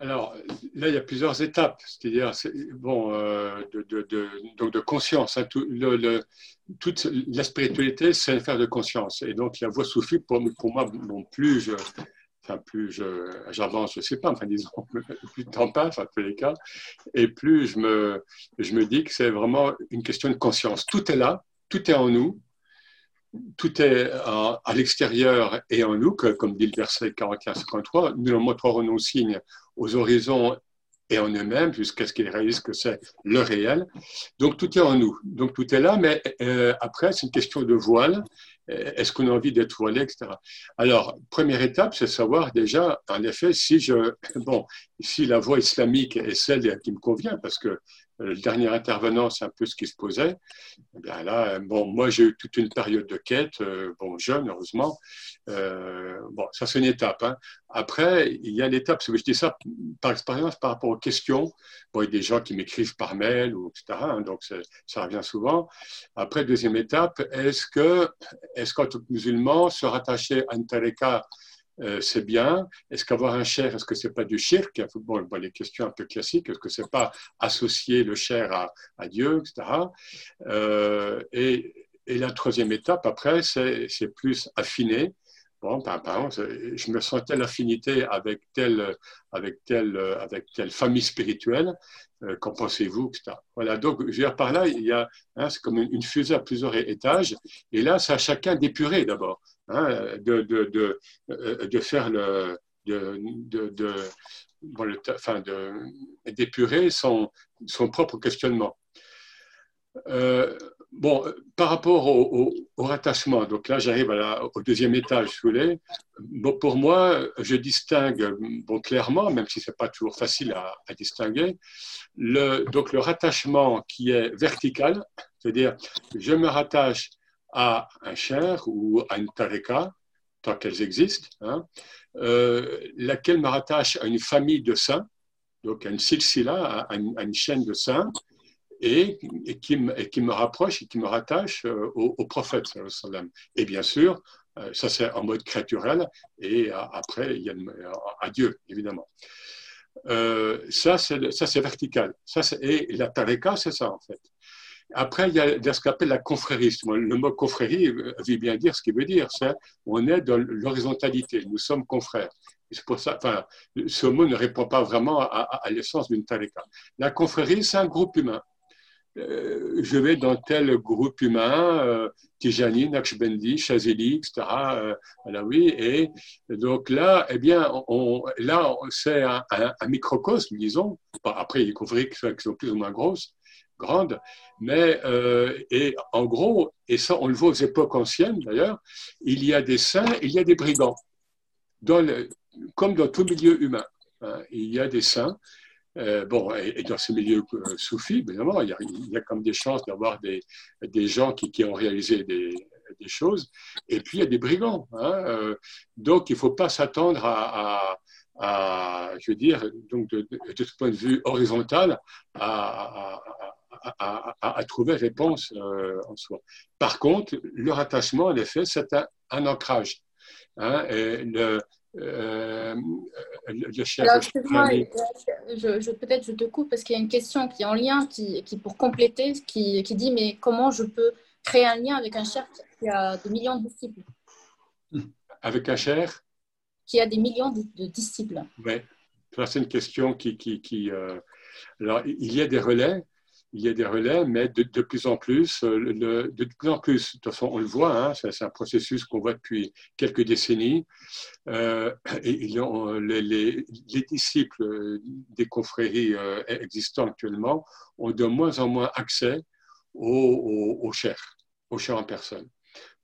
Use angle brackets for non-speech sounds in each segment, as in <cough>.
Alors là, il y a plusieurs étapes, c'est-à-dire bon, euh, de, donc de conscience. Hein, le, toute la spiritualité, c'est une affaire de conscience. Et donc la voie soufie, pour, moi, non plus je, enfin plus j'avance, je ne sais pas, enfin disons, <laughs> plus le temps passe, en tous les cas, et plus je me, je dis que c'est vraiment une question de conscience. Tout est là, tout est en nous, tout est à, l'extérieur et en nous, comme dit le verset 41-53, nous leur montrerons nos signes aux horizons et en eux-mêmes jusqu'à ce qu'ils réalisent que c'est le réel. Donc tout est en nous, donc tout est là, mais euh, après c'est une question de voile. Est-ce qu'on a envie d'être voilé, etc. Alors première étape, c'est savoir déjà, en effet, si je, <laughs> bon, si la voie islamique est celle qui me convient, parce que le dernier intervenant, c'est un peu ce qui se posait. Eh bien là, bon, moi, j'ai eu toute une période de quête, euh, bon, jeune, heureusement. Euh, bon, ça, c'est une étape. Hein. Après, il y a l'étape, je dis ça par expérience par rapport aux questions. Bon, il y a des gens qui m'écrivent par mail, ou, etc. Hein, donc, ça revient souvent. Après, deuxième étape, est-ce que, est-ce qu'en tant que musulman, se rattacher à une tareka euh, c'est bien. Est-ce qu'avoir un cher, est-ce que c'est pas du shirk bon, Les questions un peu classiques. Est-ce que c'est pas associer le cher à, Dieu, etc. Euh, et, la troisième étape, après, c'est plus affiné. Bon, par exemple, je me sens telle affinité avec telle, avec telle, avec telle famille spirituelle. Euh, qu'en pensez-vous, etc. Voilà. Donc, je veux dire, par là, il y a, hein, c'est comme une fusée à plusieurs étages. Et là, c'est à chacun d'épurer d'abord. Hein, de, de, de, euh, de, faire le, de, bon, enfin, d'épurer son, son propre questionnement. Euh, bon, par rapport au, rattachement, donc là j'arrive au deuxième étage, si vous voulez. Pour moi, je distingue bon, clairement, même si ce n'est pas toujours facile à, à, distinguer, le, donc le rattachement qui est vertical, c'est-à-dire je me rattache à un cher ou à une tareka, tant qu'elles existent, hein, euh, laquelle me rattache à une famille de saints, donc à une silsila, à une, chaîne de saints, et, et, qui, me, qui, me rapproche et qui me rattache euh, au, prophète. Et bien sûr, euh, ça c'est en mode créaturel, et après, il y a à Dieu, évidemment. ça, c'est vertical. Ça, et la tareka, c'est ça en fait. Après, il y a ce qu'on appelle la confrérie. Le mot confrérie veut bien dire ce qu'il veut dire. On est dans l'horizontalité. Nous sommes confrères. Pour ça, enfin, ce mot ne répond pas vraiment à, l'essence d'une tarika. La confrérie, c'est un groupe humain. Euh, je vais dans tel groupe humain, euh, Tijani, Naqshbandi, Chazeli, etc. Euh, oui, et donc là, eh bien, là, c'est un, microcosme, disons. Après, il y a des confréries qui sont plus ou moins grosses, grande, mais euh, et en gros, et ça on le voit aux époques anciennes d'ailleurs, il y a des saints, il y a des brigands, comme dans tout milieu humain. Hein. il y a des saints, euh, bon, et, dans ces milieux euh, soufis, évidemment, il y, a, il y a comme des chances d'avoir des, des, gens qui, qui, ont réalisé des, des, choses, et puis il y a des brigands. Hein, donc il ne faut pas s'attendre à, je veux dire, donc de, de, ce point de vue horizontal, à, trouver réponse euh, en soi. Par contre, le rattachement, en effet, c'est un, ancrage. Hein, et le, euh, le chef Alors, excuse-moi, je, peut-être je te coupe parce qu'il y a une question qui est en lien, qui, qui pour compléter, qui, qui, dit mais comment je peux créer un lien avec un chef qui a des millions de disciples? Avec un chef? Qui a des millions de, disciples. Oui, c'est une question qui euh, alors, il y a des relais il y a des relais, mais de, plus en plus, euh, de plus en plus, de toute façon, on le voit, hein, c'est un processus qu'on voit depuis quelques décennies. Euh, et, les, les, disciples des confréries euh, existants actuellement ont de moins en moins accès aux, aux, chers, aux chers en personne.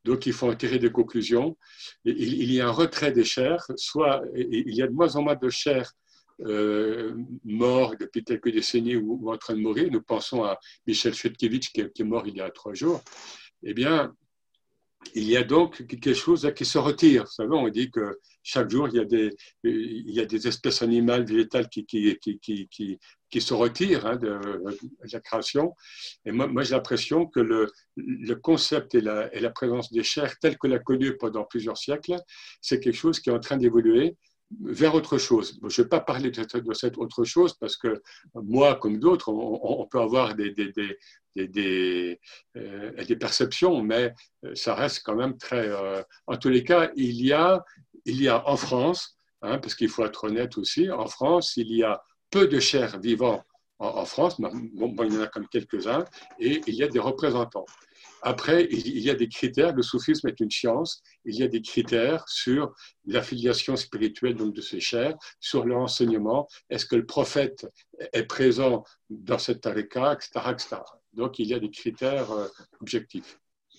Donc, il faut en tirer des conclusions. Il, y a un retrait des chers, soit il y a de moins en moins de chers euh, mort depuis quelques décennies ou, en train de mourir, nous pensons à Michel Chutkiewicz qui, est mort il y a trois jours, eh bien, il y a donc quelque chose qui se retire. Vous savez, on dit que chaque jour, il y a des, espèces animales, végétales qui, se retirent hein, de, la création. Et moi, j'ai l'impression que le, le concept et la, et la, présence des chairs, telle que l'a connue pendant plusieurs siècles, c'est quelque chose qui est en train d'évoluer vers autre chose. Je ne vais pas parler de cette, autre chose parce que moi, comme d'autres, on, peut avoir des, des, des, euh, des, perceptions, mais ça reste quand même très... en tous les cas, il y a, il y a en France, hein, parce qu'il faut être honnête aussi, en France, il y a peu de chers vivants en, France, bon, il y en a comme quelques-uns, et il y a des représentants. Après, il y a des critères, le soufisme est une science, il y a des critères sur l'affiliation spirituelle donc de ces chers, sur leur enseignement, est-ce que le prophète est présent dans cette tarika, etc., etc. Donc il y a des critères euh, objectifs.